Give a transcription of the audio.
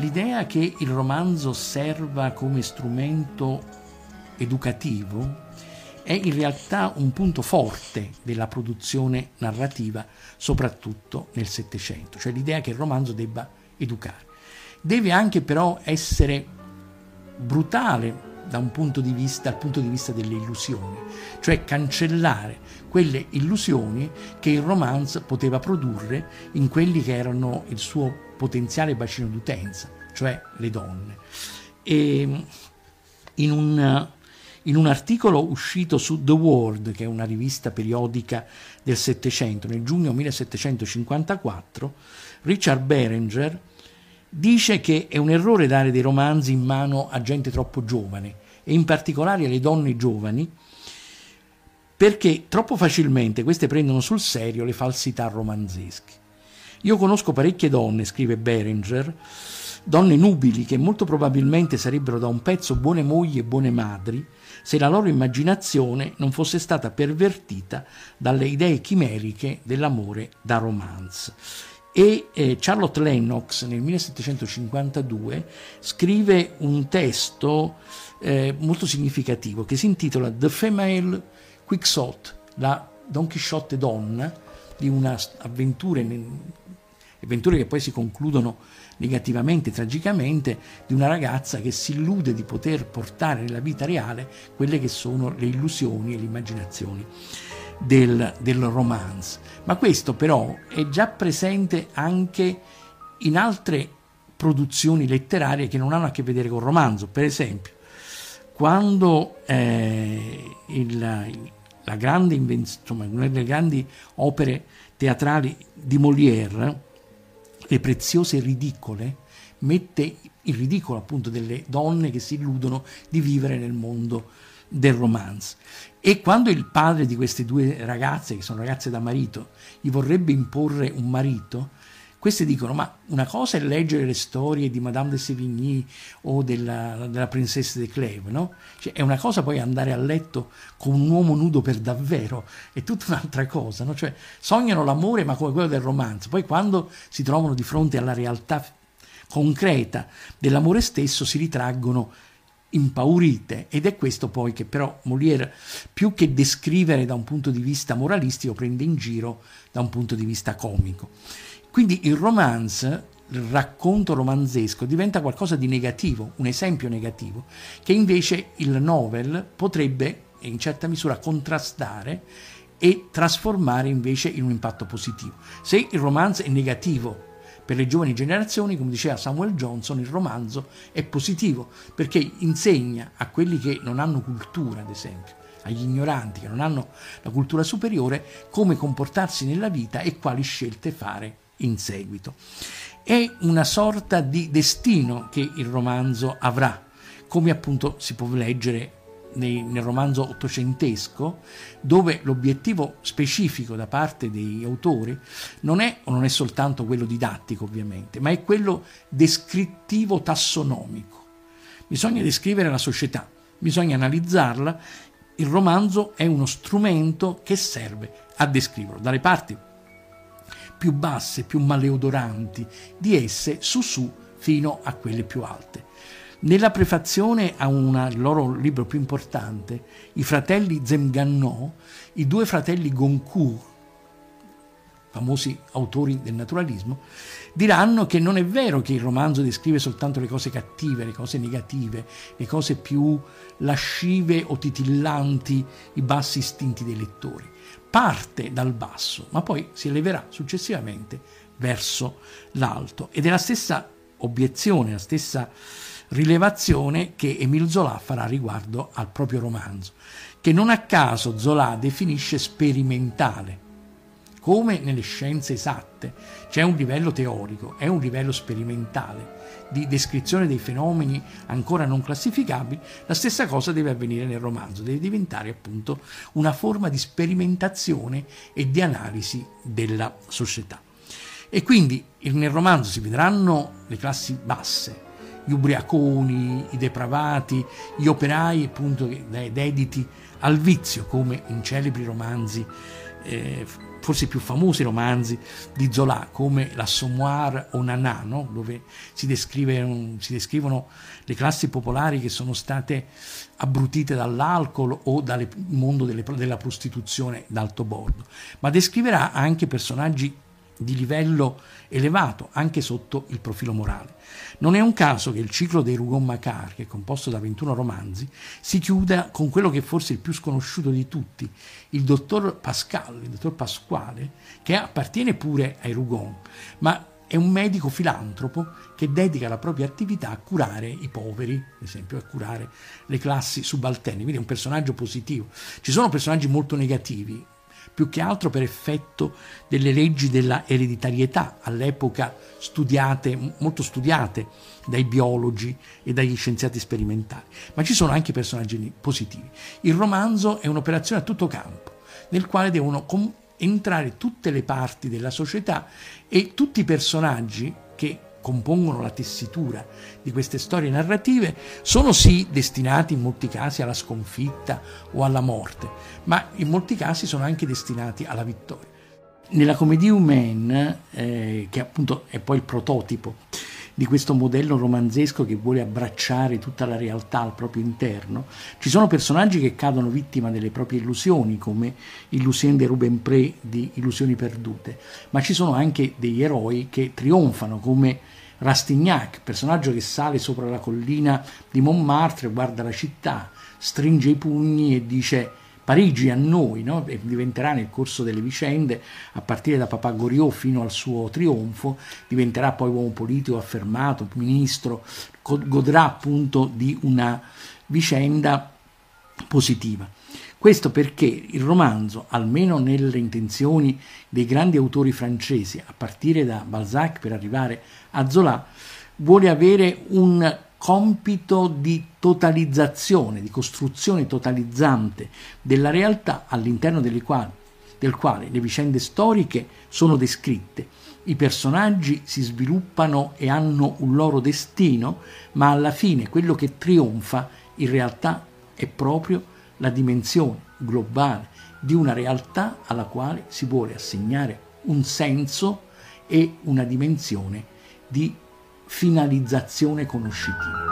l'idea che il romanzo serva come strumento educativo è in realtà un punto forte della produzione narrativa, soprattutto nel Settecento, cioè l'idea che il romanzo debba educare. Deve anche però essere brutale punto vista, dal punto di vista delle illusioni, cioè cancellare quelle illusioni che il romanzo poteva produrre in quelli che erano il suo potenziale bacino d'utenza, cioè le donne. E in un in un articolo uscito su The World, che è una rivista periodica del Settecento, nel giugno 1754, Richard Berenger dice che è un errore dare dei romanzi in mano a gente troppo giovane e in particolare alle donne giovani perché troppo facilmente queste prendono sul serio le falsità romanzesche. Io conosco parecchie donne, scrive Berenger, donne nubili che molto probabilmente sarebbero da un pezzo buone mogli e buone madri, se la loro immaginazione non fosse stata pervertita dalle idee chimeriche dell'amore da romance. E eh, Charlotte Lennox nel 1752 scrive un testo eh, molto significativo che si intitola The Female Quixote, la Don Chisciotte donna, di una avventure, avventure che poi si concludono negativamente, tragicamente, di una ragazza che si illude di poter portare nella vita reale quelle che sono le illusioni e le immaginazioni del, del romance. Ma questo però è già presente anche in altre produzioni letterarie che non hanno a che vedere con il romanzo. Per esempio, quando eh, il, la grande insomma, una delle grandi opere teatrali di Molière, le preziose ridicole, mette in ridicolo appunto delle donne che si illudono di vivere nel mondo del romance. E quando il padre di queste due ragazze, che sono ragazze da marito, gli vorrebbe imporre un marito, queste dicono: Ma una cosa è leggere le storie di Madame de Sévigny o della, della Princessa de Clèves, no? Cioè, è una cosa poi andare a letto con un uomo nudo per davvero, è tutta un'altra cosa, no? Cioè, sognano l'amore, ma come quello del romanzo. Poi, quando si trovano di fronte alla realtà concreta dell'amore stesso, si ritraggono impaurite ed è questo poi che però Molière più che descrivere da un punto di vista moralistico prende in giro da un punto di vista comico. Quindi il romance, il racconto romanzesco diventa qualcosa di negativo, un esempio negativo, che invece il novel potrebbe in certa misura contrastare e trasformare invece in un impatto positivo. Se il romanzo è negativo per le giovani generazioni, come diceva Samuel Johnson, il romanzo è positivo perché insegna a quelli che non hanno cultura, ad esempio, agli ignoranti che non hanno la cultura superiore, come comportarsi nella vita e quali scelte fare in seguito. È una sorta di destino che il romanzo avrà, come appunto si può leggere nei, nel romanzo ottocentesco, dove l'obiettivo specifico da parte degli autori non è o non è soltanto quello didattico ovviamente, ma è quello descrittivo tassonomico. Bisogna descrivere la società, bisogna analizzarla, il romanzo è uno strumento che serve a descriverlo. Dalle parti più basse, più maleodoranti di esse, su su fino a quelle più alte. Nella prefazione a il loro libro più importante, i fratelli Zemganno, i due fratelli Goncourt, famosi autori del naturalismo, diranno che non è vero che il romanzo descrive soltanto le cose cattive, le cose negative, le cose più lascive o titillanti, i bassi istinti dei lettori parte dal basso, ma poi si eleverà successivamente verso l'alto. Ed è la stessa obiezione, la stessa rilevazione che Emile Zola farà riguardo al proprio romanzo, che non a caso Zola definisce sperimentale. Come nelle scienze esatte c'è un livello teorico, è un livello sperimentale di descrizione dei fenomeni ancora non classificabili, la stessa cosa deve avvenire nel romanzo, deve diventare appunto una forma di sperimentazione e di analisi della società. E quindi nel romanzo si vedranno le classi basse, gli ubriaconi, i depravati, gli operai appunto dediti al vizio, come in celebri romanzi eh, forse i più famosi romanzi di Zola, come L'Assommoir o Nanà, no? dove si, descrive, si, descrivono le classi popolari che sono state abbrutite dall'alcol o dal mondo delle, della prostituzione d'alto bordo, ma descriverà anche personaggi di livello elevato anche sotto il profilo morale. Non è un caso che il ciclo dei Rougon-Macquart, che è composto da 21 romanzi, si chiuda con quello che è forse il più sconosciuto di tutti, il dottor Pascal, il dottor Pasquale, che appartiene pure ai Rougon, ma è un medico filantropo che dedica la propria attività a curare i poveri, ad esempio a curare le classi subalterne, quindi è un personaggio positivo. Ci sono personaggi molto negativi, più che altro per effetto delle leggi della ereditarietà, all'epoca studiate, molto studiate dai biologi e dagli scienziati sperimentali. Ma ci sono anche personaggi positivi. Il romanzo è un'operazione a tutto campo, nel quale devono entrare tutte le parti della società e tutti i personaggi che compongono la tessitura di queste storie narrative sono sì destinati in molti casi alla sconfitta o alla morte, ma in molti casi sono anche destinati alla vittoria. Nella Comédie Humaine, eh, che appunto è poi il prototipo di questo modello romanzesco che vuole abbracciare tutta la realtà al proprio interno, ci sono personaggi che cadono vittima delle proprie illusioni, come Illusion de Rubempré di Illusioni perdute, ma ci sono anche degli eroi che trionfano, come Rastignac, personaggio che sale sopra la collina di Montmartre, guarda la città, stringe i pugni e dice Parigi a noi, no? e diventerà nel corso delle vicende, a partire da Papa Goriot fino al suo trionfo, diventerà poi uomo politico affermato, ministro, godrà appunto di una vicenda positiva. Questo perché il romanzo, almeno nelle intenzioni dei grandi autori francesi, a partire da Balzac per arrivare a Zola, vuole avere un compito di totalizzazione, di costruzione totalizzante della realtà all'interno quali, del quale le vicende storiche sono descritte, i personaggi si sviluppano e hanno un loro destino, ma alla fine quello che trionfa in realtà è proprio la dimensione globale di una realtà alla quale si vuole assegnare un senso e una dimensione di finalizzazione conoscitiva.